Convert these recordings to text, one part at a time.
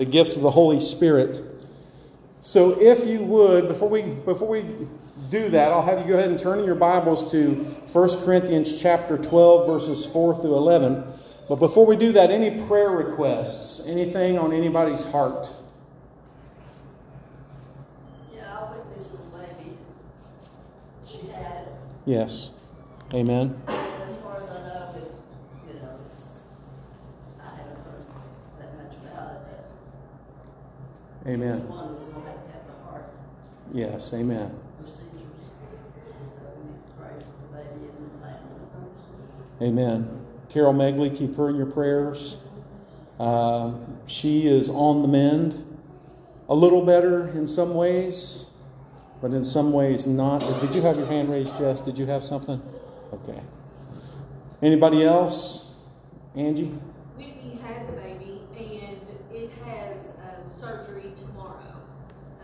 the gifts of the Holy Spirit. So if you would, before we before we do that, I'll have you go ahead and turn in your Bibles to 1 Corinthians chapter 12, verses 4 through 11. But before we do that, any prayer requests? Anything on anybody's heart? Yeah, I with this little baby. She had it. Yes. Amen. As far as I know, it, you know, it's, I haven't heard that much about it. Amen. It's one that's going to have to have the heart Yes. Amen. procedures. So we need to pray for the baby and the family. Amen. Carol Megley, keep her in your prayers. Uh, she is on the mend. A little better in some ways, but in some ways not. Did you have your hand raised, Jess? Did you have something? Okay. Anybody else? Angie? Whitney had the baby and it has um, surgery tomorrow.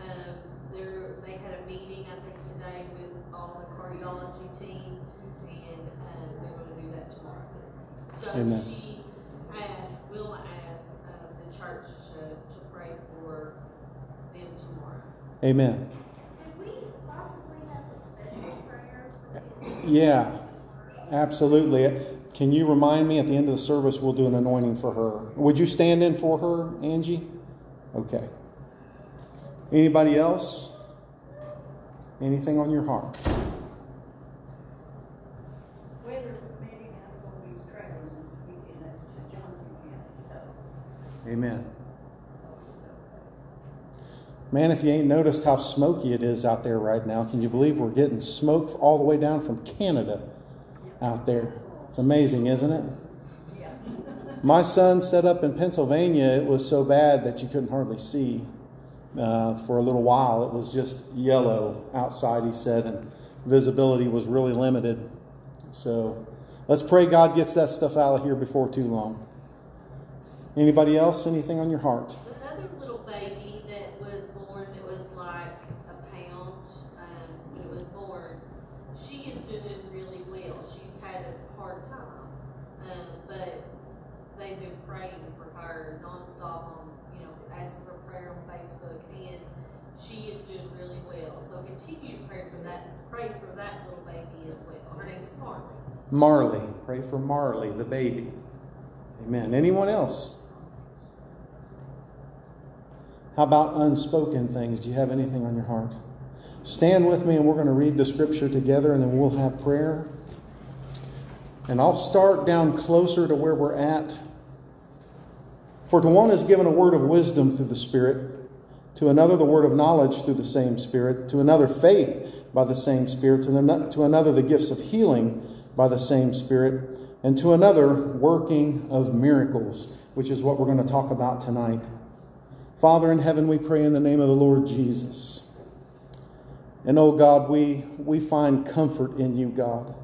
Um, there, they had a meeting, I think today, with all the cardiology team and um, they're going to do that tomorrow. So Amen. she asked, Wilma asked uh, the church to, to pray for them tomorrow. Amen. Could we possibly have a special prayer for? Yeah, absolutely. Can you remind me at the end of the service we'll do an anointing for her? Would you stand in for her, Angie? Okay. Anybody else? Anything on your heart? Weather permitting, I'm gonna be traveling this weekend up to Johnson County, so. Amen. Man, if you ain't noticed how smoky it is out there right now, can you believe we're getting smoke all the way down from Canada out there? It's amazing, isn't it? My son set up in Pennsylvania. It was so bad that you couldn't hardly see uh, for a little while. It was just yellow outside, he said, and visibility was really limited. So let's pray God gets that stuff out of here before too long. Anybody else? Anything on your heart? Another little baby that was born that was like a pound um, when it was born, she is doing really well. She's had a hard time, um, but they've been praying for her nonstop on, you know, asking for prayer on Facebook, and she is doing really well. So continue to pray for that. Pray for that little baby as well. Her name is Marley. Marley. Pray for Marley, the baby. Amen. Anyone else? How about unspoken things? Do you have anything on your heart? Stand with me and we're going to read the scripture together and then we'll have prayer. And I'll start down closer to where we're at. For to one is given a word of wisdom through the Spirit, to another the word of knowledge through the same Spirit, to another faith by the same Spirit, to another the gifts of healing by the same Spirit, and to another working of miracles, which is what we're going to talk about tonight. Father in heaven, we pray in the name of the Lord Jesus. And oh God, we, we find comfort in you, God,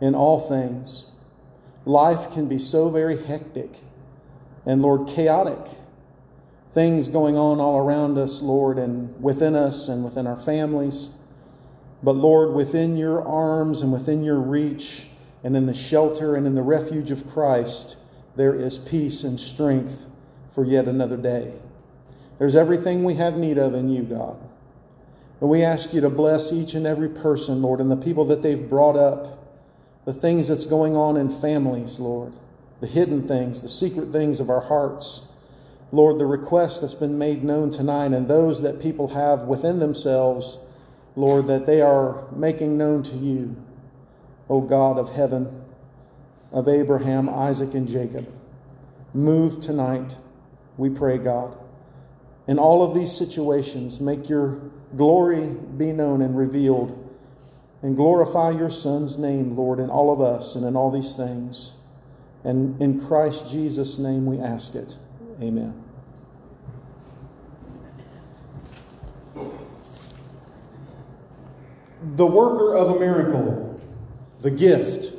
in all things. Life can be so very hectic and, Lord, chaotic. Things going on all around us, Lord, and within us and within our families. But, Lord, within your arms and within your reach and in the shelter and in the refuge of Christ, there is peace and strength for yet another day. There's everything we have need of in you, God. And we ask you to bless each and every person, Lord, and the people that they've brought up, the things that's going on in families, Lord, the hidden things, the secret things of our hearts. Lord, the request that's been made known tonight and those that people have within themselves, Lord, that they are making known to you, O God of heaven, of Abraham, Isaac, and Jacob. Move tonight, we pray, God. In all of these situations, make your glory be known and revealed, and glorify your Son's name, Lord, in all of us and in all these things. And in Christ Jesus' name we ask it. Amen. The worker of a miracle, the gift.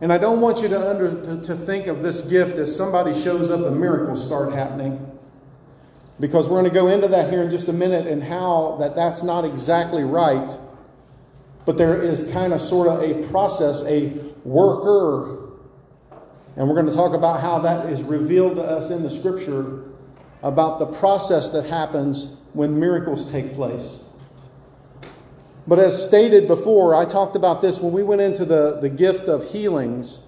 And I don't want you to, under, to, to think of this gift as somebody shows up and miracles start happening. Because we're going to go into that here in just a minute and how that that's not exactly right. But there is kind of sort of a process, a worker And we're going to talk about how that is revealed to us in the scripture about the process that happens when miracles take place. But as stated before, I talked about this when we went into the, the gift of healings.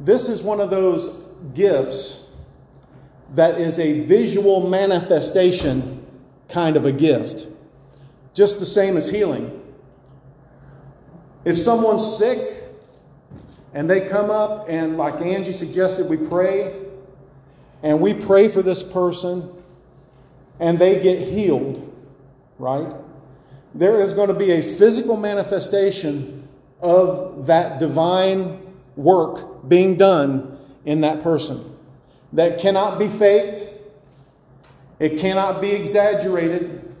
This is one of those gifts that is a visual manifestation kind of a gift, just the same as healing. If someone's sick and they come up and, like Angie suggested, we pray and we pray for this person and they get healed, right? There is going to be a physical manifestation of that divine work being done in that person that cannot be faked, it cannot be exaggerated,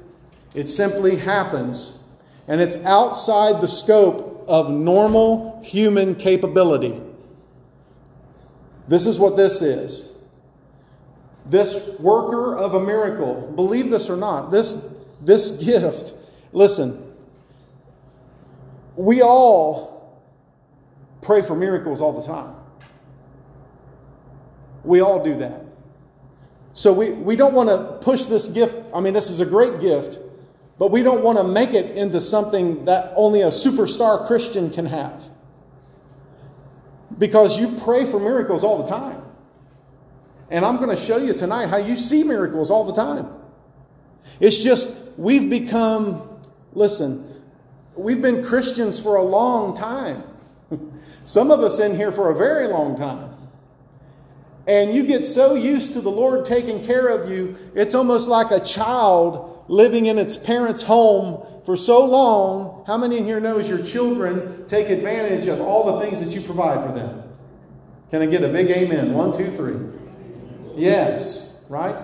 it simply happens. And it's outside the scope of normal human capability. This is what this is. This worker of a miracle, believe this or not, this, this gift, listen, we all pray for miracles all the time. We all do that. So we, we don't want to push this gift. I mean, this is a great gift, but we don't want to make it into something that only a superstar Christian can have. Because you pray for miracles all the time. And I'm going to show you tonight how you see miracles all the time. It's just we've become, listen, we've been Christians for a long time. Some of us in here for a very long time. And you get so used to the Lord taking care of you, it's almost like a child living in its parents' home for so long. How many in here knows your children take advantage of all the things that you provide for them? Can I get a big amen? One, two, three. Yes, right?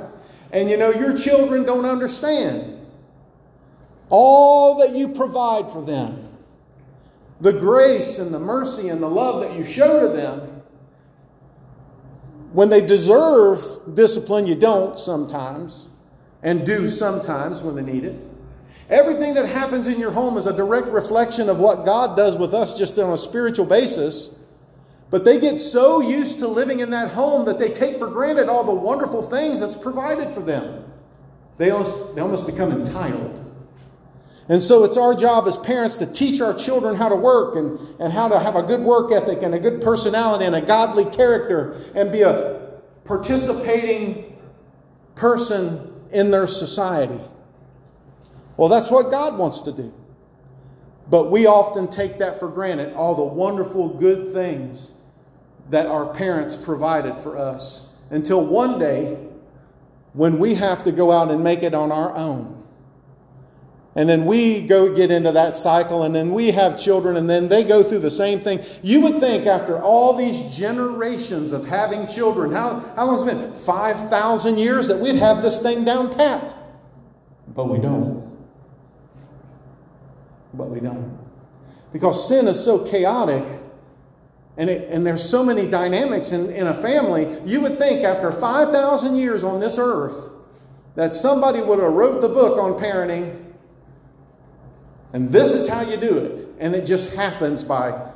And you know, your children don't understand all that you provide for them, the grace and the mercy and the love that you show to them when they deserve discipline, you don't sometimes, and do sometimes when they need it. Everything that happens in your home is a direct reflection of what God does with us just on a spiritual basis. But they get so used to living in that home that they take for granted all the wonderful things that's provided for them. They almost, they almost become entitled. And so it's our job as parents to teach our children how to work and, and how to have a good work ethic and a good personality and a godly character and be a participating person in their society. Well, that's what God wants to do. But we often take that for granted, all the wonderful good things that our parents provided for us, until one day when we have to go out and make it on our own. And then we go get into that cycle, and then we have children, and then they go through the same thing. You would think after all these generations of having children, how, how long has it been? 5,000 years that we'd have this thing down pat. But we don't. But we don't. Because sin is so chaotic, and, it, and there's so many dynamics in, in a family, you would think after 5,000 years on this earth that somebody would have wrote the book on parenting and this is how you do it. And it just happens by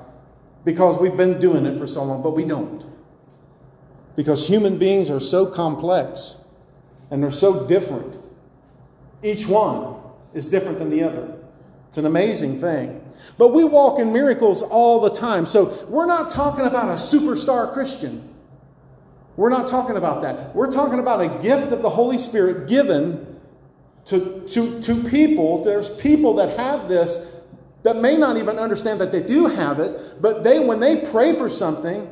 because we've been doing it for so long, but we don't. Because human beings are so complex and they're so different. Each one is different than the other. It's an amazing thing. But we walk in miracles all the time. So we're not talking about a superstar Christian. We're not talking about that. We're talking about a gift of the Holy Spirit given to, to, to people. There's people that have this that may not even understand that they do have it, but they, when they pray for something,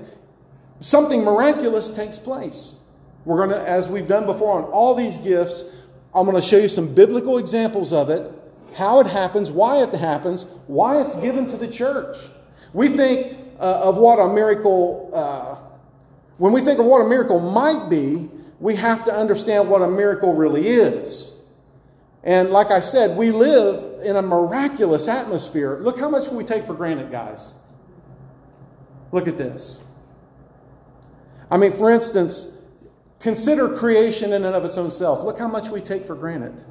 something miraculous takes place. We're going to, as we've done before on all these gifts, I'm going to show you some biblical examples of it, how it happens, why it happens, why it's given to the church. We think uh, of what a miracle, uh, when we think of what a miracle might be, we have to understand what a miracle really is. And like I said, we live in a miraculous atmosphere. Look how much we take for granted, guys. Look at this. I mean, for instance, consider creation in and of its own self. Look how much we take for granted.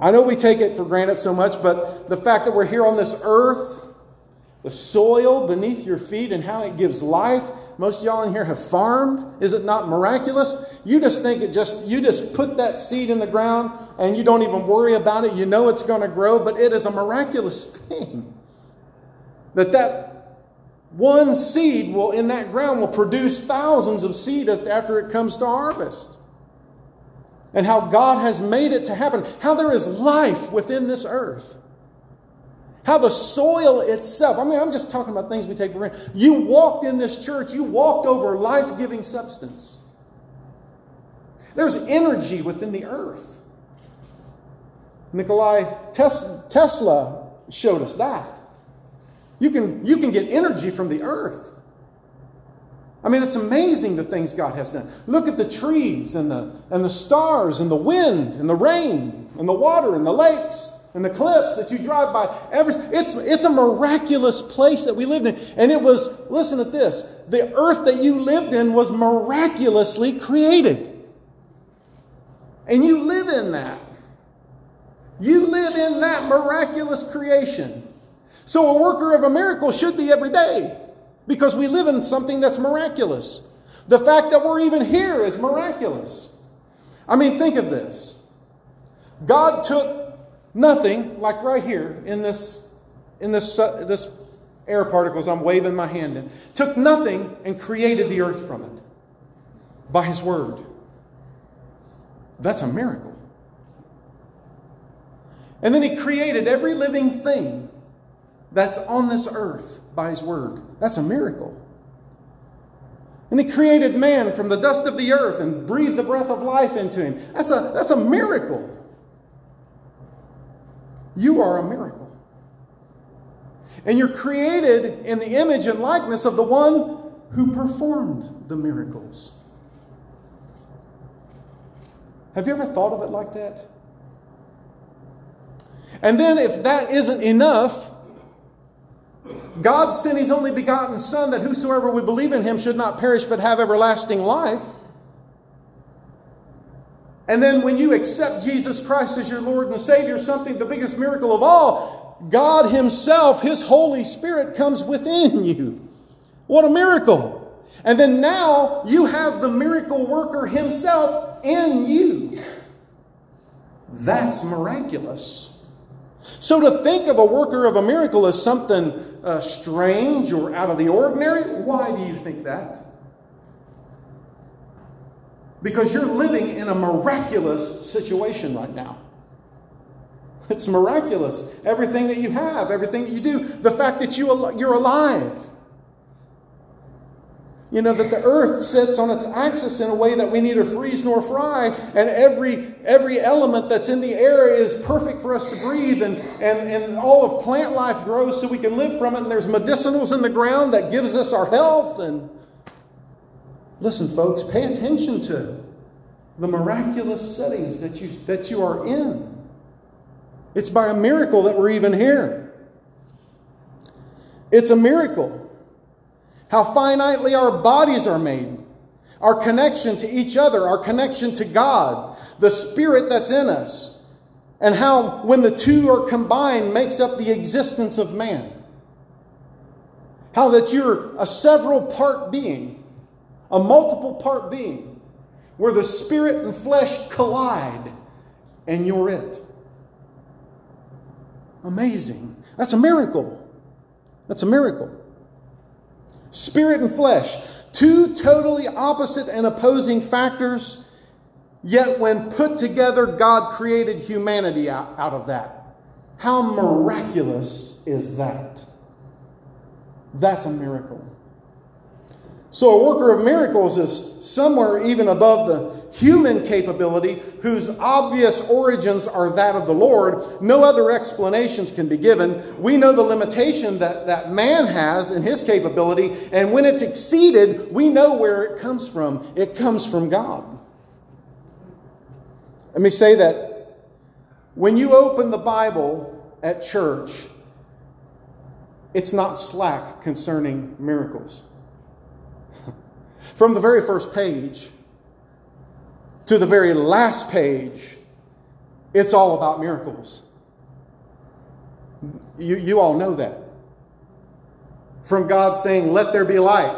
I know we take it for granted so much, but the fact that we're here on this earth, the soil beneath your feet and how it gives life. Most y'all in here have farmed. Is it not miraculous? You just think it just, you just put that seed in the ground and you don't even worry about it. You know it's going to grow, but it is a miraculous thing. That that one seed will, in that ground, will produce thousands of seed after it comes to harvest. And how God has made it to happen. How there is life within this earth. How the soil itself, I mean, I'm just talking about things we take for granted. You walked in this church, you walked over life giving substance. There's energy within the earth. Nikolai Tesla showed us that. You can, you can get energy from the earth. I mean, it's amazing the things God has done. Look at the trees and the, and the stars and the wind and the rain and the water and the lakes and the cliffs that you drive by. It's, it's a miraculous place that we lived in. And it was, listen to this, the earth that you lived in was miraculously created. And you live in that. You live in that miraculous creation. So a worker of a miracle should be every day because we live in something that's miraculous. The fact that we're even here is miraculous. I mean, think of this. God took Nothing, like right here in this, in this, uh, this air particles I'm waving my hand in, took nothing and created the earth from it by his word. That's a miracle. And then he created every living thing that's on this earth by his word. That's a miracle. And he created man from the dust of the earth and breathed the breath of life into him. That's a, that's a miracle. You are a miracle. And you're created in the image and likeness of the one who performed the miracles. Have you ever thought of it like that? And then, if that isn't enough, God sent his only begotten Son that whosoever would believe in him should not perish but have everlasting life. And then when you accept Jesus Christ as your Lord and Savior, something, the biggest miracle of all, God Himself, His Holy Spirit comes within you. What a miracle. And then now you have the miracle worker Himself in you. That's miraculous. So to think of a worker of a miracle as something uh, strange or out of the ordinary, why do you think that? Because you're living in a miraculous situation right now. It's miraculous. Everything that you have, everything that you do, the fact that you, you're alive. You know, that the earth sits on its axis in a way that we neither freeze nor fry, and every, every element that's in the air is perfect for us to breathe, and, and, and all of plant life grows so we can live from it, and there's medicinals in the ground that gives us our health, and Listen, folks, pay attention to the miraculous settings that you, that you are in. It's by a miracle that we're even here. It's a miracle. How finitely our bodies are made, our connection to each other, our connection to God, the spirit that's in us, and how, when the two are combined, makes up the existence of man. How that you're a several part being a multiple part being where the spirit and flesh collide and you're it. Amazing. That's a miracle. That's a miracle. Spirit and flesh, two totally opposite and opposing factors, yet when put together, God created humanity out, out of that. How miraculous is that? That's a miracle. So, a worker of miracles is somewhere even above the human capability whose obvious origins are that of the Lord. No other explanations can be given. We know the limitation that, that man has in his capability, and when it's exceeded, we know where it comes from. It comes from God. Let me say that when you open the Bible at church, it's not slack concerning miracles. From the very first page to the very last page, it's all about miracles. You, you all know that. from God saying, Let there be light.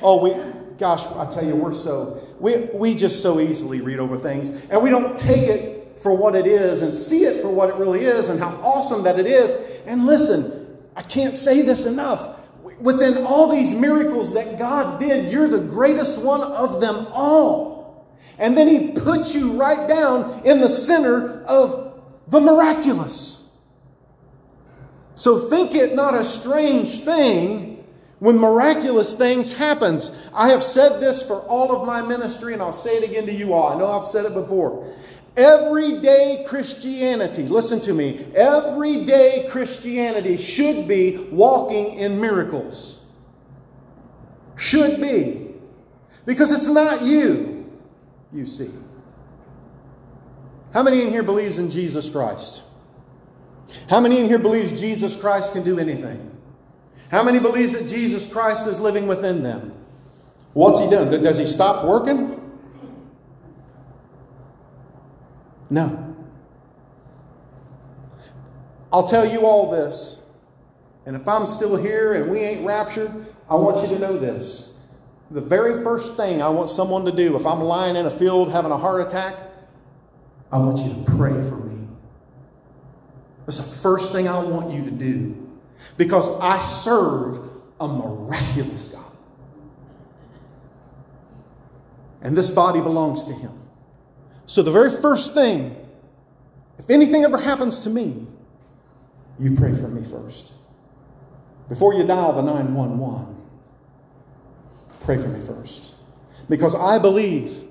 Oh, we, gosh, I tell you, we're so, we, we just so easily read over things and we don't take it for what it is and see it for what it really is and how awesome that it is. And listen, I can't say this enough. Within all these miracles that God did, you're the greatest one of them all. And then He puts you right down in the center of the miraculous. So think it not a strange thing when miraculous things happens. I have said this for all of my ministry and I'll say it again to you all. I know I've said it before. Everyday Christianity, listen to me, everyday Christianity should be walking in miracles. Should be. Because it's not you, you see. How many in here believes in Jesus Christ? How many in here believes Jesus Christ can do anything? How many believes that Jesus Christ is living within them? What's he done? Does he stop working? No. I'll tell you all this. And if I'm still here and we ain't raptured, I want you to know this. The very first thing I want someone to do if I'm lying in a field having a heart attack, I want you to pray for me. That's the first thing I want you to do. Because I serve a miraculous God. And this body belongs to Him. So, the very first thing, if anything ever happens to me, you pray for me first. Before you dial the 911, pray for me first. Because I believe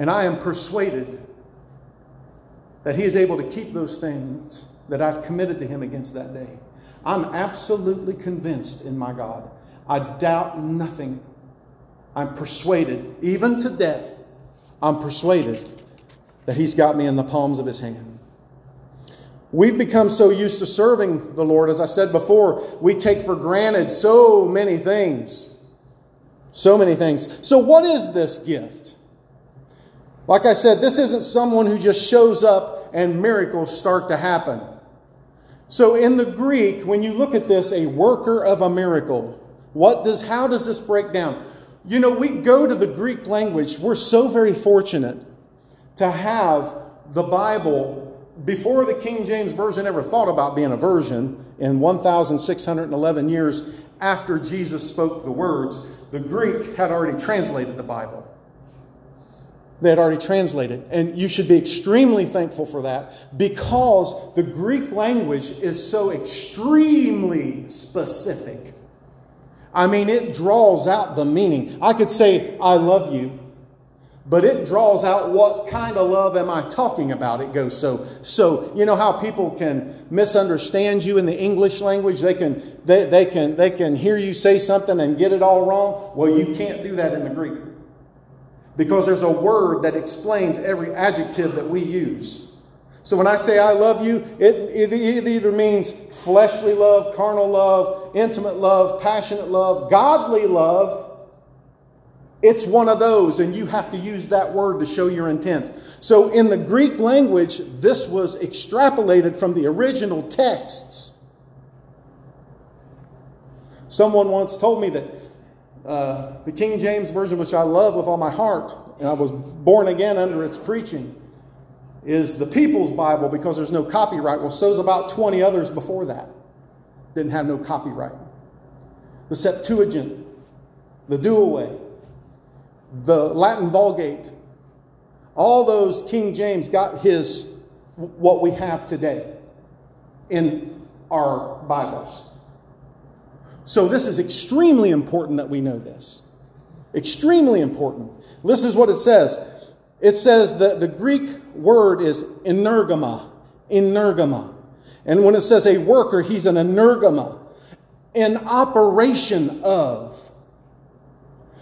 and I am persuaded that He is able to keep those things that I've committed to Him against that day. I'm absolutely convinced in my God. I doubt nothing. I'm persuaded, even to death, I'm persuaded that He's got me in the palms of His hand. We've become so used to serving the Lord, as I said before, we take for granted so many things. So many things. So, what is this gift? Like I said, this isn't someone who just shows up and miracles start to happen. So, in the Greek, when you look at this, a worker of a miracle, what does, how does this break down? You know, we go to the Greek language. We're so very fortunate to have the Bible before the King James Version ever thought about being a version in 1,611 years after Jesus spoke the words, the Greek had already translated the Bible. They had already translated. And you should be extremely thankful for that because the Greek language is so extremely specific. I mean, it draws out the meaning. I could say, I love you, but it draws out what kind of love am I talking about. It goes so, so, you know how people can misunderstand you in the English language? They can, they, they can, they can hear you say something and get it all wrong. Well, you can't do that in the Greek because there's a word that explains every adjective that we use. So when I say I love you, it, it, it, either means fleshly love, carnal love, intimate love, passionate love, godly love. It's one of those, and you have to use that word to show your intent. So in the Greek language, this was extrapolated from the original texts. Someone once told me that uh, the King James Version, which I love with all my heart, and I was born again under its preaching, is the People's Bible because there's no copyright. Well, so's about 20 others before that. Didn't have no copyright. The Septuagint, the Douay, the Latin Vulgate, all those King James got his, what we have today in our Bibles. So, this is extremely important that we know this. Extremely important. This is what it says it says that the Greek word is energema. Energema. And when it says a worker, he's an energema. An operation of.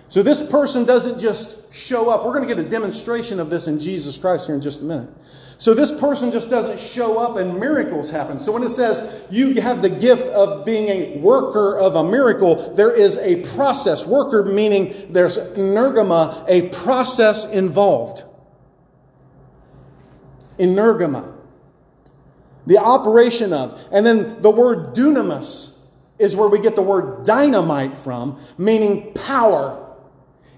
So this person doesn't just show up. We're going to get a demonstration of this in Jesus Christ here in just a minute. So this person just doesn't show up and miracles happen. So when it says you have the gift of being a worker of a miracle, there is a process. Worker meaning there's energema, a process involved. Energema. The operation of. And then the word dunamis is where we get the word dynamite from, meaning power.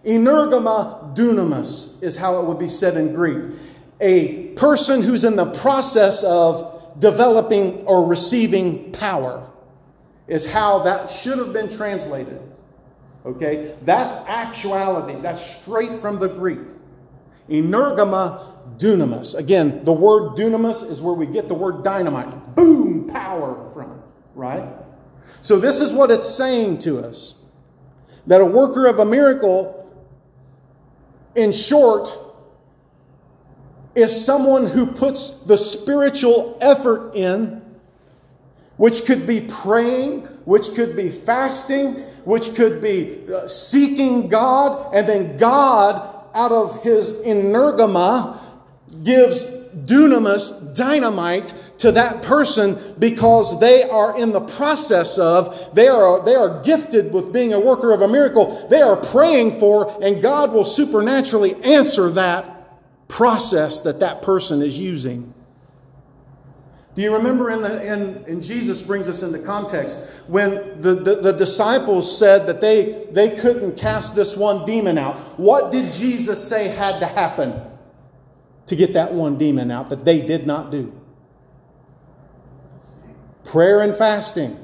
Energema dunamis is how it would be said in Greek. A person who's in the process of developing or receiving power is how that should have been translated. Okay? That's actuality. That's straight from the Greek. Energema dunamis. Again, the word dunamis is where we get the word dynamite. Boom, power from, right? So this is what it's saying to us. That a worker of a miracle, in short, is someone who puts the spiritual effort in, which could be praying, which could be fasting, which could be uh, seeking God, and then God, out of his energema, gives dunamis, dynamite, to that person because they are in the process of, they are, they are gifted with being a worker of a miracle. They are praying for, and God will supernaturally answer that process that that person is using. Do you remember in the in, and Jesus brings us into context when the, the, the, disciples said that they, they couldn't cast this one demon out? What did Jesus say had to happen to get that one demon out that they did not do? Prayer and fasting.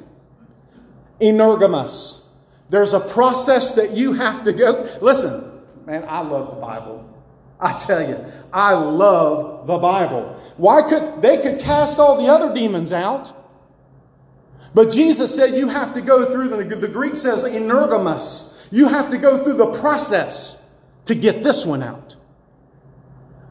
Energamos. There's a process that you have to go. Listen, man, I love the Bible. I tell you, I love the Bible. Why could they could cast all the other demons out? But Jesus said you have to go through the, the Greek says energamos. You have to go through the process to get this one out.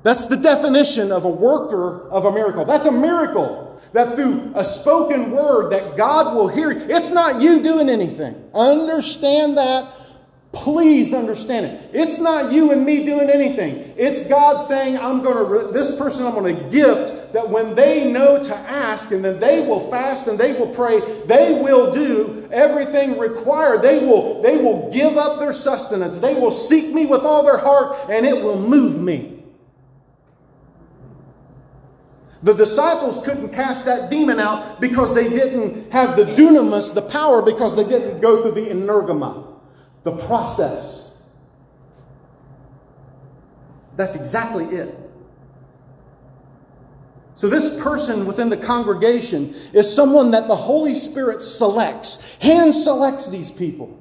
That's the definition of a worker of a miracle. That's a miracle. That through a spoken word that God will hear. It's not you doing anything. Understand that Please understand it. It's not you and me doing anything. It's God saying, I'm going to, this person I'm going to gift that when they know to ask and then they will fast and they will pray, they will do everything required. They will, they will give up their sustenance. They will seek me with all their heart and it will move me. The disciples couldn't cast that demon out because they didn't have the dunamis, the power, because they didn't go through the energema the process. That's exactly it. So, this person within the congregation is someone that the Holy Spirit selects, hand selects these people.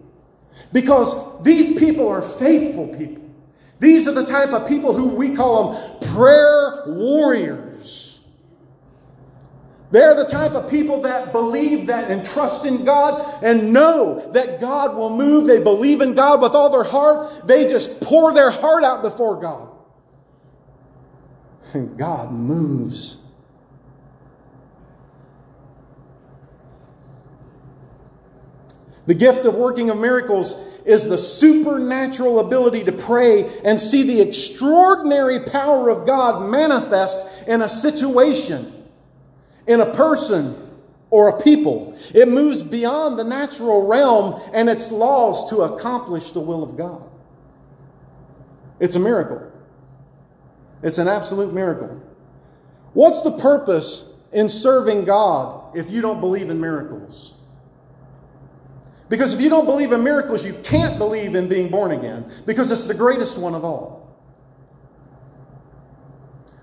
Because these people are faithful people. These are the type of people who we call them prayer warriors. They're the type of people that believe that and trust in God and know that God will move. They believe in God with all their heart. They just pour their heart out before God. And God moves. The gift of working of miracles is the supernatural ability to pray and see the extraordinary power of God manifest in a situation in a person or a people. It moves beyond the natural realm and its laws to accomplish the will of God. It's a miracle. It's an absolute miracle. What's the purpose in serving God if you don't believe in miracles? Because if you don't believe in miracles, you can't believe in being born again because it's the greatest one of all.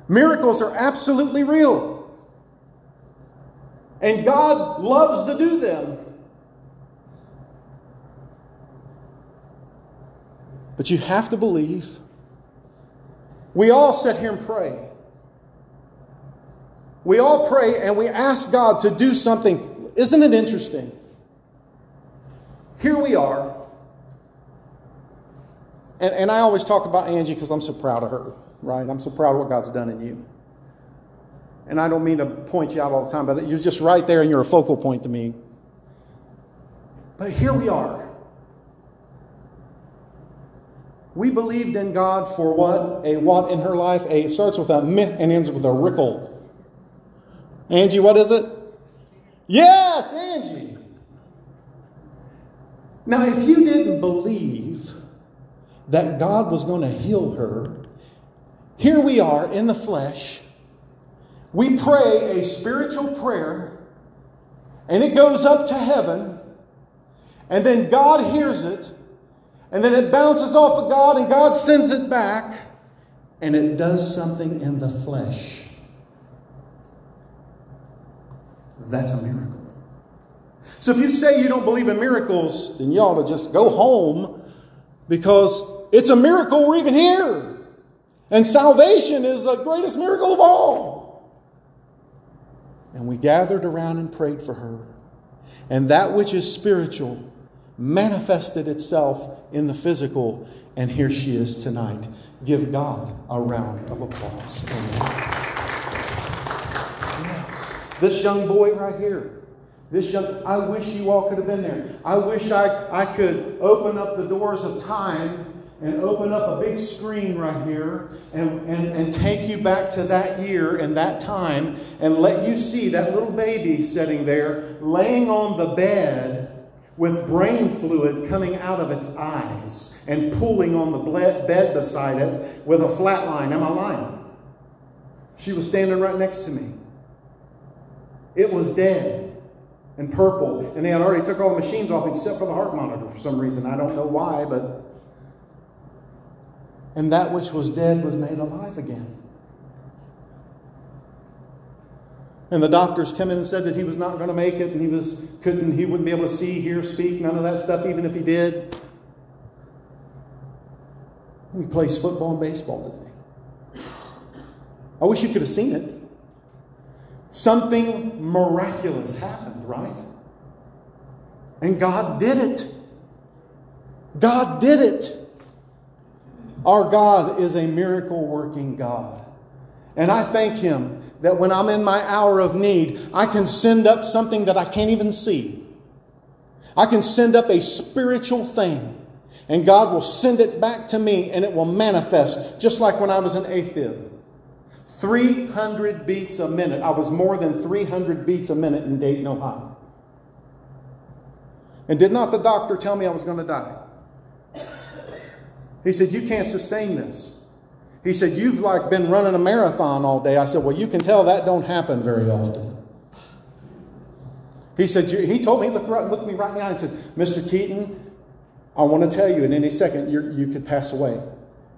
Miracles are absolutely real. And God loves to do them. But you have to believe. We all sit here and pray. We all pray and we ask God to do something. Isn't it interesting? Here we are. And, and I always talk about Angie because I'm so proud of her, right? I'm so proud of what God's done in you. And I don't mean to point you out all the time, but you're just right there and you're a focal point to me. But here we are. We believed in God for what? A what in her life? A starts with a meh and ends with a rickle. Angie, what is it? Yes, Angie. Now, if you didn't believe that God was going to heal her, here we are in the flesh we pray a spiritual prayer and it goes up to heaven And then God hears it, and then it bounces off of God, and God sends it back, and it does something in the flesh. That's a miracle. So if you say you don't believe in miracles, then you ought to just go home because it's a miracle we're even here. And salvation is the greatest miracle of all. And we gathered around and prayed for her. And that which is spiritual manifested itself in the physical. And here she is tonight. Give God a round of applause. Yes. This young boy right here. This young, I wish you all could have been there. I wish I, I could open up the doors of time and open up a big screen right here and, and, and take you back to that year and that time and let you see that little baby sitting there laying on the bed with brain fluid coming out of its eyes and pulling on the bed beside it with a flat line. Am I lying? She was standing right next to me. It was dead and purple, and they had already took all the machines off except for the heart monitor for some reason. I don't know why, but and that which was dead was made alive again. And the doctors come in and said that he was not going to make it and he was couldn't he wouldn't be able to see, hear, speak, none of that stuff, even if he did. He plays football and baseball today. I wish you could have seen it. Something miraculous happened, right? And God did it. God did it. Our God is a miracle working God. And I thank Him that when I'm in my hour of need, I can send up something that I can't even see. I can send up a spiritual thing, and God will send it back to me, and it will manifest, just like when I was an AFib. 300 beats a minute. I was more than 300 beats a minute in Dayton, Ohio. And did not the doctor tell me I was going to die? He said, You can't sustain this. He said, You've like been running a marathon all day. I said, Well, you can tell that don't happen very often. He said, He told me, right, looked me right in the eye and said, Mr. Keaton, I want to tell you in any second you could pass away.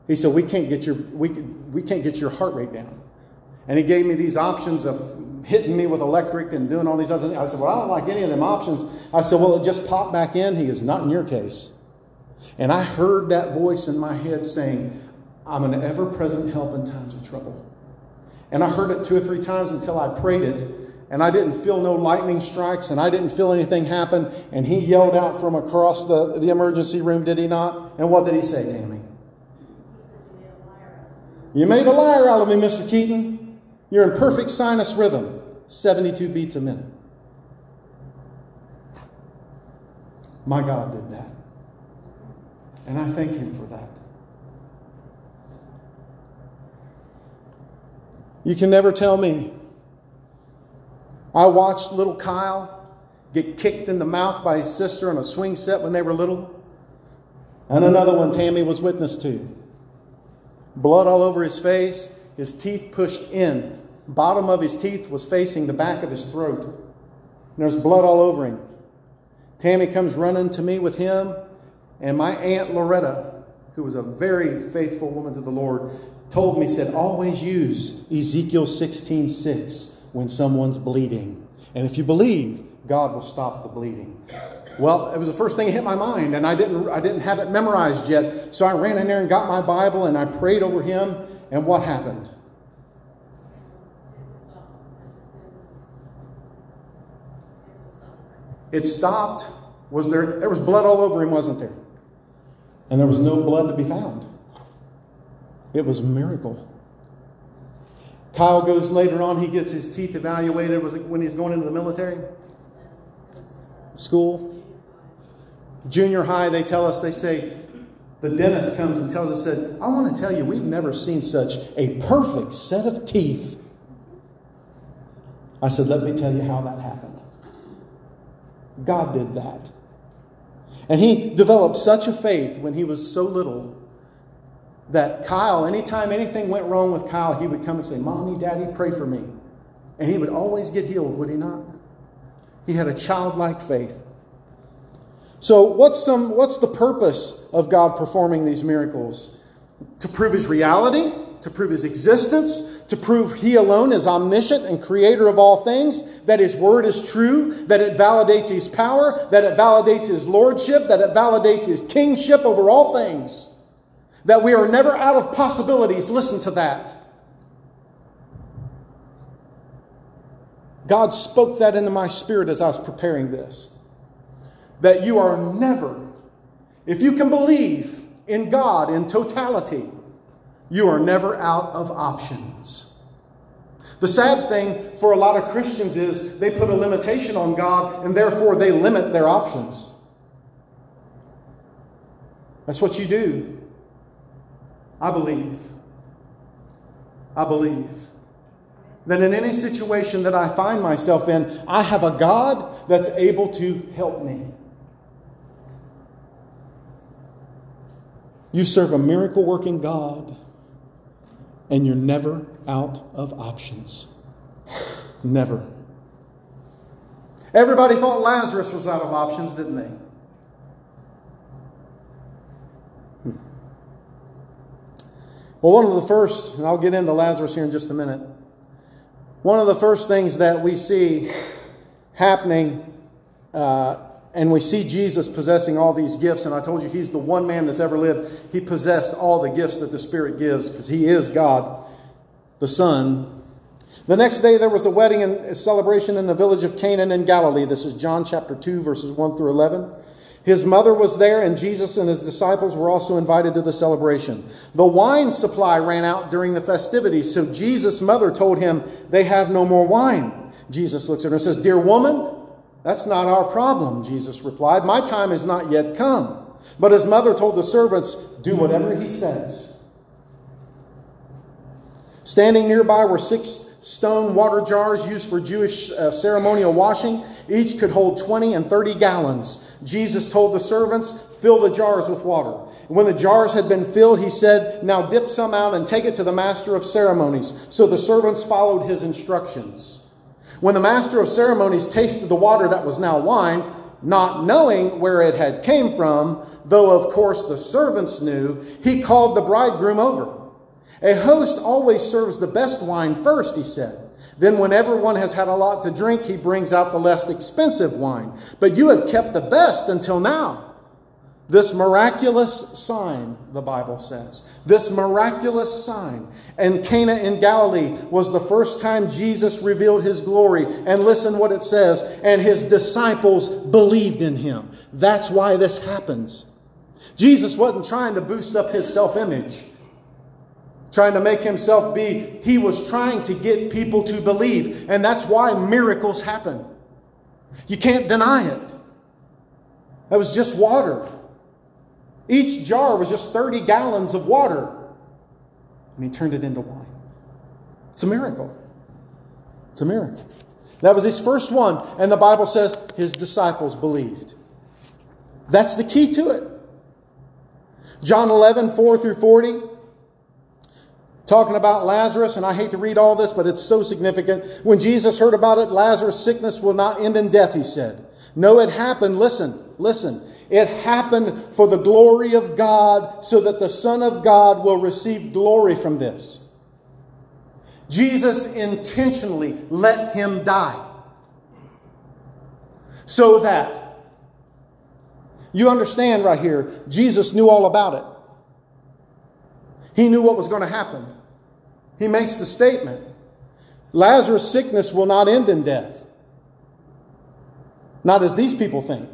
He said, we can't, get your, we, we can't get your heart rate down. And he gave me these options of hitting me with electric and doing all these other things. I said, Well, I don't like any of them options. I said, Well, it just popped back in. He is not in your case. And I heard that voice in my head saying, I'm an ever present help in times of trouble. And I heard it two or three times until I prayed it, and I didn't feel no lightning strikes, and I didn't feel anything happen. And he yelled out from across the, the emergency room, did he not? And what did he say, Tammy? You made a liar out of me, Mr. Keaton. You're in perfect sinus rhythm, 72 beats a minute. My God did that. And I thank Him for that. You can never tell me. I watched little Kyle get kicked in the mouth by his sister on a swing set when they were little. And another one Tammy was witness to. Blood all over his face, his teeth pushed in. Bottom of his teeth was facing the back of his throat. And there's blood all over him. Tammy comes running to me with him. And my Aunt Loretta, who was a very faithful woman to the Lord, told me, said, always use Ezekiel 16 6 when someone's bleeding. And if you believe, God will stop the bleeding. Well, it was the first thing that hit my mind, and I didn't, I didn't have it memorized yet. So I ran in there and got my Bible and I prayed over him. And what happened? It stopped. Was there? There was blood all over him, wasn't there? And there was no blood to be found. It was a miracle. Kyle goes later on, he gets his teeth evaluated. When he's going into the military? School? Junior high, they tell us, they say, the dentist comes and tells us, said, I want to tell you, we've never seen such a perfect set of teeth. I said, let me tell you how that happened. God did that. And he developed such a faith when he was so little that Kyle, anytime anything went wrong with Kyle, he would come and say, Mommy, Daddy, pray for me. And he would always get healed, would he not? He had a childlike faith. So, what's, some, what's the purpose of God performing these miracles? To prove his reality, to prove his existence, to prove he alone is omniscient and creator of all things, that his word is true, that it validates his power, that it validates his lordship, that it validates his kingship over all things, that we are never out of possibilities. Listen to that. God spoke that into my spirit as I was preparing this. That you are never, if you can believe in God in totality, you are never out of options. The sad thing for a lot of Christians is they put a limitation on God and therefore they limit their options. That's what you do. I believe. I believe that in any situation that I find myself in, I have a God that's able to help me. You serve a miracle working God, and you're never out of options. Never. Everybody thought Lazarus was out of options, didn't they? Hmm. Well, one of the first, and I'll get into Lazarus here in just a minute. One of the first things that we see happening, uh, and we see Jesus possessing all these gifts, and I told you he's the one man that's ever lived. He possessed all the gifts that the Spirit gives because he is God, the Son. The next day there was a wedding and celebration in the village of Cana in Galilee. This is John chapter 2, verses 1 through 11. His mother was there, and Jesus and his disciples were also invited to the celebration. The wine supply ran out during the festivities, so Jesus' mother told him, They have no more wine. Jesus looks at her and says, Dear woman, that's not our problem, Jesus replied. My time has not yet come. But his mother told the servants, Do whatever he says. Standing nearby were six stone water jars used for Jewish uh, ceremonial washing. Each could hold 20 and 30 gallons. Jesus told the servants, Fill the jars with water. And when the jars had been filled, he said, Now dip some out and take it to the master of ceremonies. So the servants followed his instructions. When the master of ceremonies tasted the water that was now wine, not knowing where it had came from, though of course the servants knew, he called the bridegroom over. A host always serves the best wine first, he said. Then, when everyone has had a lot to drink, he brings out the less expensive wine. But you have kept the best until now. This miraculous sign, the Bible says, this miraculous sign in Cana in Galilee was the first time Jesus revealed his glory. And listen what it says, and his disciples believed in him. That's why this happens. Jesus wasn't trying to boost up his self image trying to make himself be, he was trying to get people to believe. And that's why miracles happen. You can't deny it. That was just water. Each jar was just 30 gallons of water. And he turned it into wine. It's a miracle. It's a miracle. That was his first one. And the Bible says his disciples believed. That's the key to it. John 11, 4 through 40 talking about Lazarus, and I hate to read all this, but it's so significant. When Jesus heard about it, Lazarus' sickness will not end in death, he said. No, it happened. Listen, listen. It happened for the glory of God, so that the Son of God will receive glory from this. Jesus intentionally let him die. So that, you understand right here, Jesus knew all about it. He knew what was going to happen. He makes the statement Lazarus' sickness will not end in death. Not as these people think.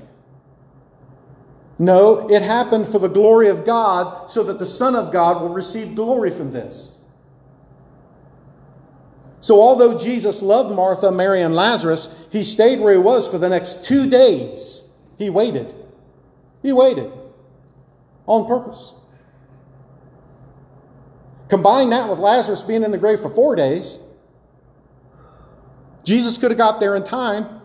No, it happened for the glory of God so that the Son of God will receive glory from this. So, although Jesus loved Martha, Mary, and Lazarus, he stayed where he was for the next two days. He waited. He waited on purpose. Combine that with Lazarus being in the grave for four days. Jesus could have got there in time.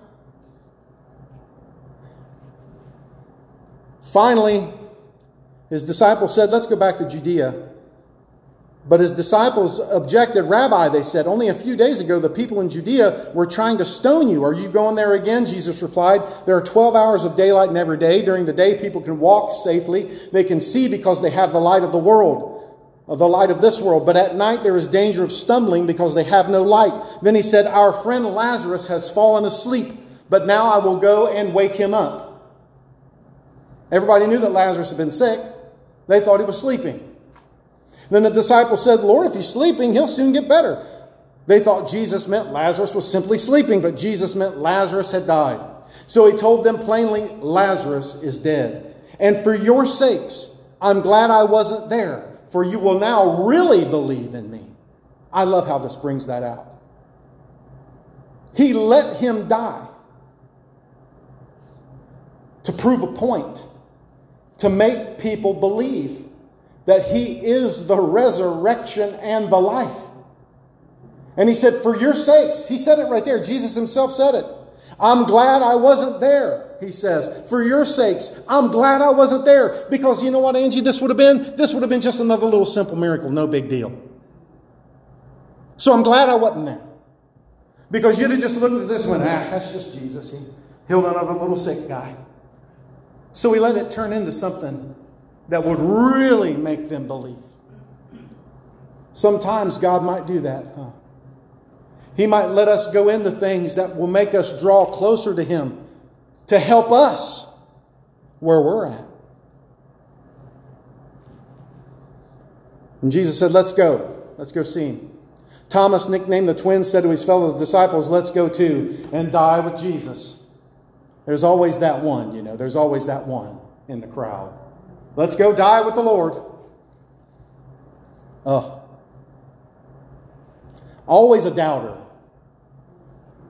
Finally, his disciples said, Let's go back to Judea. But his disciples objected, Rabbi, they said, only a few days ago the people in Judea were trying to stone you. Are you going there again? Jesus replied, There are 12 hours of daylight in every day. During the day, people can walk safely. They can see because they have the light of the world, of the light of this world. But at night there is danger of stumbling because they have no light. Then he said, Our friend Lazarus has fallen asleep, but now I will go and wake him up. Everybody knew that Lazarus had been sick. They thought he was sleeping. Then the disciples said, Lord, if he's sleeping, he'll soon get better. They thought Jesus meant Lazarus was simply sleeping, but Jesus meant Lazarus had died. So he told them plainly, Lazarus is dead. And for your sakes, I'm glad I wasn't there, for you will now really believe in me. I love how this brings that out. He let him die to prove a point, to make people believe that He is the resurrection and the life. And He said, For your sakes, He said it right there. Jesus Himself said it. I'm glad I wasn't there, He says. For your sakes, I'm glad I wasn't there. Because you know what, Angie, this would have been? This would have been just another little simple miracle, no big deal. So I'm glad I wasn't there. Because you'd have just looked at this one, ah, that's just Jesus. He healed another little sick guy. So we let it turn into something that would really make them believe. Sometimes God might do that, huh? He might let us go into things that will make us draw closer to Him to help us where we're at. And Jesus said, Let's go. Let's go see Him. Thomas, nicknamed the twin, said to his fellow disciples, Let's go too and die with Jesus. There's always that one, you know, there's always that one in the crowd. Let's go die with the Lord. Oh. Always a doubter.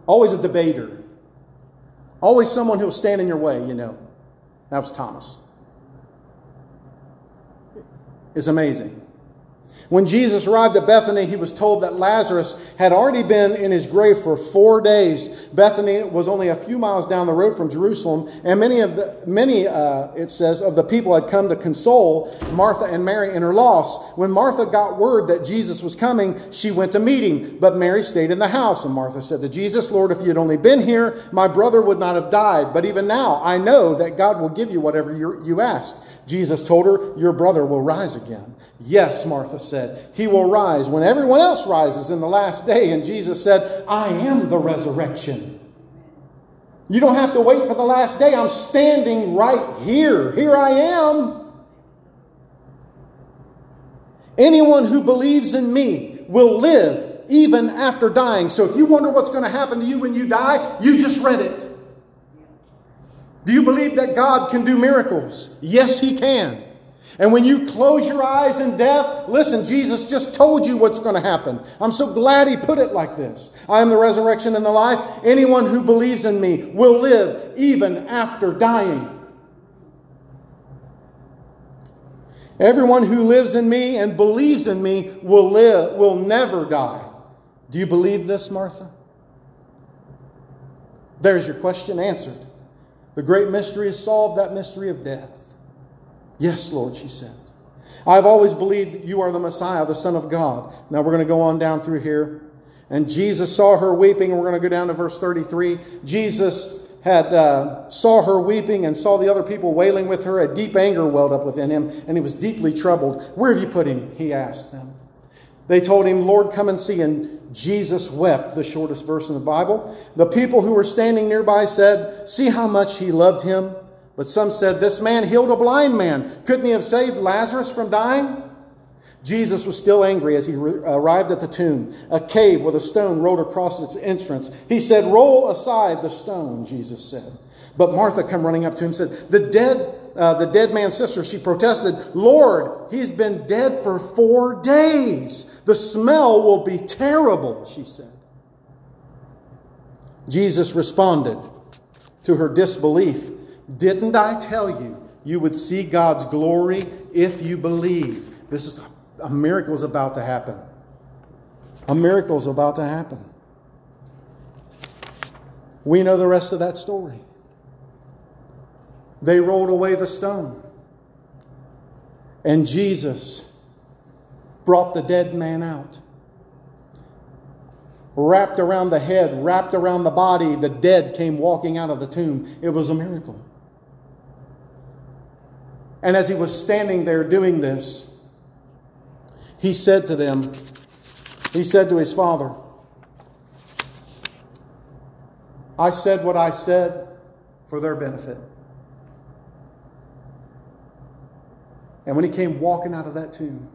Always a debater. Always someone who'll stand in your way, you know. That was Thomas. It's amazing. When Jesus arrived at Bethany, he was told that Lazarus had already been in his grave for four days. Bethany was only a few miles down the road from Jerusalem, and many of the many, uh, it says, of the people had come to console Martha and Mary in her loss. When Martha got word that Jesus was coming, she went to meet him, but Mary stayed in the house. And Martha said to Jesus, "Lord, if you had only been here, my brother would not have died. But even now, I know that God will give you whatever you ask." Jesus told her, Your brother will rise again. Yes, Martha said, He will rise when everyone else rises in the last day. And Jesus said, I am the resurrection. You don't have to wait for the last day. I'm standing right here. Here I am. Anyone who believes in me will live even after dying. So if you wonder what's going to happen to you when you die, you just read it. Do you believe that God can do miracles? Yes, He can. And when you close your eyes in death, listen, Jesus just told you what's going to happen. I'm so glad He put it like this I am the resurrection and the life. Anyone who believes in me will live even after dying. Everyone who lives in me and believes in me will live, will never die. Do you believe this, Martha? There's your question answered. The great mystery is solved, that mystery of death. Yes, Lord, she said. I've always believed that you are the Messiah, the Son of God. Now we're going to go on down through here. And Jesus saw her weeping, and we're going to go down to verse 33. Jesus had uh, saw her weeping and saw the other people wailing with her. A deep anger welled up within him, and he was deeply troubled. Where have you put him? He asked them. They told him, Lord, come and see. And Jesus wept, the shortest verse in the Bible. The people who were standing nearby said, See how much he loved him. But some said, This man healed a blind man. Couldn't he have saved Lazarus from dying? Jesus was still angry as he arrived at the tomb, a cave with a stone rolled across its entrance. He said, Roll aside the stone, Jesus said. But Martha come running up to him and said, The dead uh, the dead man's sister, she protested, Lord, he's been dead for four days. The smell will be terrible, she said. Jesus responded to her disbelief Didn't I tell you you would see God's glory if you believe? This is a miracle is about to happen. A miracle is about to happen. We know the rest of that story. They rolled away the stone. And Jesus brought the dead man out. Wrapped around the head, wrapped around the body, the dead came walking out of the tomb. It was a miracle. And as he was standing there doing this, he said to them, he said to his father, I said what I said for their benefit. And when he came walking out of that tomb,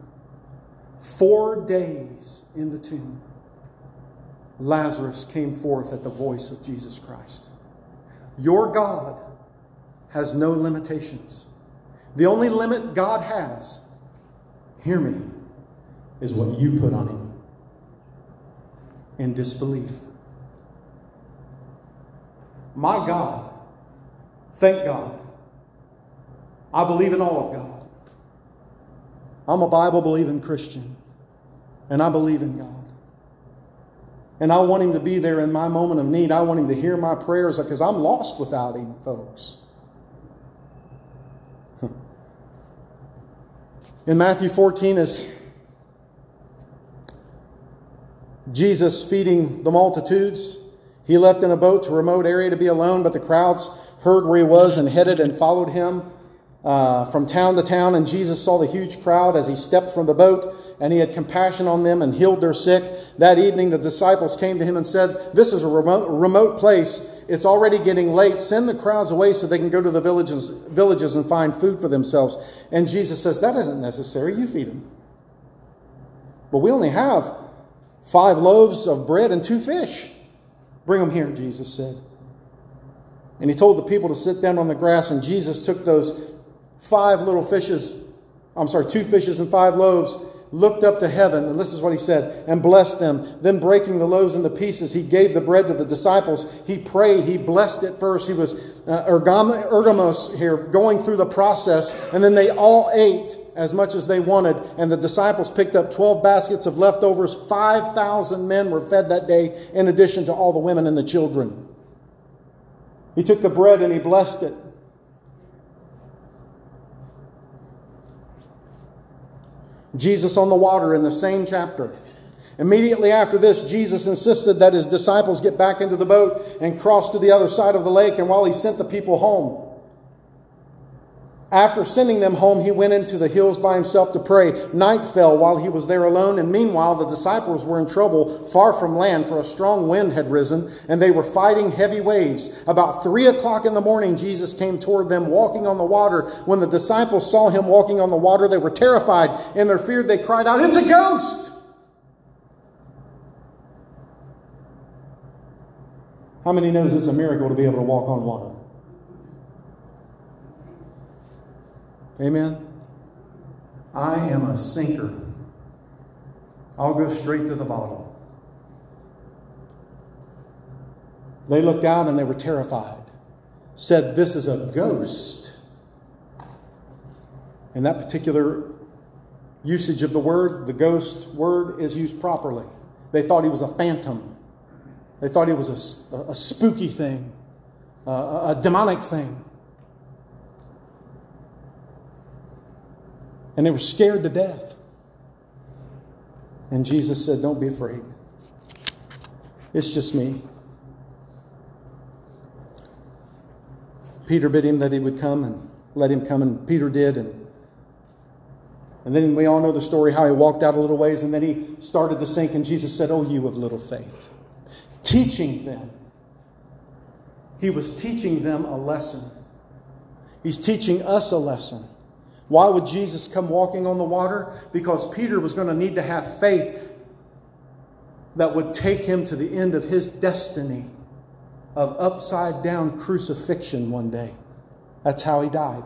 four days in the tomb, Lazarus came forth at the voice of Jesus Christ. Your God has no limitations. The only limit God has, hear me, is what you put on him in disbelief. My God, thank God, I believe in all of God. I'm a Bible believing Christian, and I believe in God. And I want Him to be there in my moment of need. I want Him to hear my prayers because I'm lost without Him, folks. In Matthew 14, as Jesus feeding the multitudes, he left in a boat to a remote area to be alone, but the crowds heard where he was and headed and followed him uh, from town to town. And Jesus saw the huge crowd as he stepped from the boat, and he had compassion on them and healed their sick. That evening, the disciples came to him and said, This is a remote, remote place. It's already getting late. Send the crowds away so they can go to the villages, villages and find food for themselves. And Jesus says, That isn't necessary. You feed them. But we only have five loaves of bread and two fish. Bring them here, Jesus said. And he told the people to sit down on the grass, and Jesus took those five little fishes, I'm sorry, two fishes and five loaves, looked up to heaven, and this is what he said, and blessed them. Then, breaking the loaves into pieces, he gave the bread to the disciples. He prayed, he blessed it first. He was uh, ergamos here, going through the process, and then they all ate as much as they wanted, and the disciples picked up 12 baskets of leftovers. 5,000 men were fed that day, in addition to all the women and the children. He took the bread and he blessed it. Jesus on the water in the same chapter. Immediately after this, Jesus insisted that his disciples get back into the boat and cross to the other side of the lake, and while he sent the people home, after sending them home, he went into the hills by himself to pray. Night fell while he was there alone, and meanwhile the disciples were in trouble far from land, for a strong wind had risen, and they were fighting heavy waves. About three o'clock in the morning, Jesus came toward them walking on the water. When the disciples saw him walking on the water, they were terrified. In their fear, they cried out, It's a ghost! How many knows it's a miracle to be able to walk on water? Amen. I am a sinker. I'll go straight to the bottom. They looked out and they were terrified. Said, This is a ghost. In that particular usage of the word, the ghost word is used properly. They thought he was a phantom. They thought he was a, a spooky thing, a, a demonic thing. And they were scared to death. And Jesus said, Don't be afraid. It's just me. Peter bid him that he would come and let him come, and Peter did. And, and then we all know the story how he walked out a little ways and then he started to sink, and Jesus said, Oh, you of little faith. Teaching them. He was teaching them a lesson. He's teaching us a lesson. Why would Jesus come walking on the water? Because Peter was going to need to have faith that would take him to the end of his destiny of upside down crucifixion one day. That's how he died.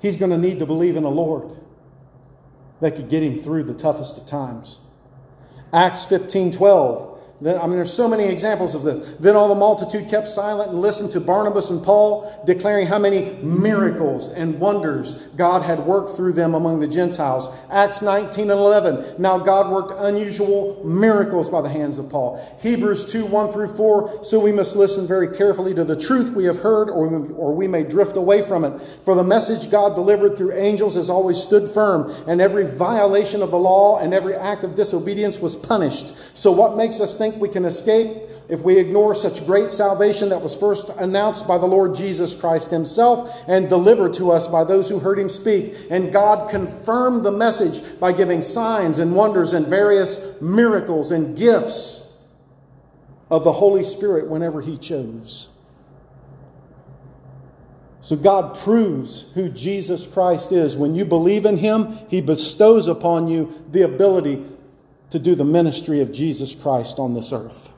He's going to need to believe in a Lord that could get him through the toughest of times. Acts 15 12. I mean, there's so many examples of this. Then all the multitude kept silent and listened to Barnabas and Paul, declaring how many miracles and wonders God had worked through them among the Gentiles. Acts 19 and 11. Now God worked unusual miracles by the hands of Paul. Hebrews 2 1 through 4. So we must listen very carefully to the truth we have heard, or we, or we may drift away from it. For the message God delivered through angels has always stood firm, and every violation of the law and every act of disobedience was punished. So what makes us think we can escape if we ignore such great salvation that was first announced by the Lord Jesus Christ Himself and delivered to us by those who heard Him speak. And God confirmed the message by giving signs and wonders and various miracles and gifts of the Holy Spirit whenever He chose. So God proves who Jesus Christ is. When you believe in Him, He bestows upon you the ability to do the ministry of Jesus Christ on this earth.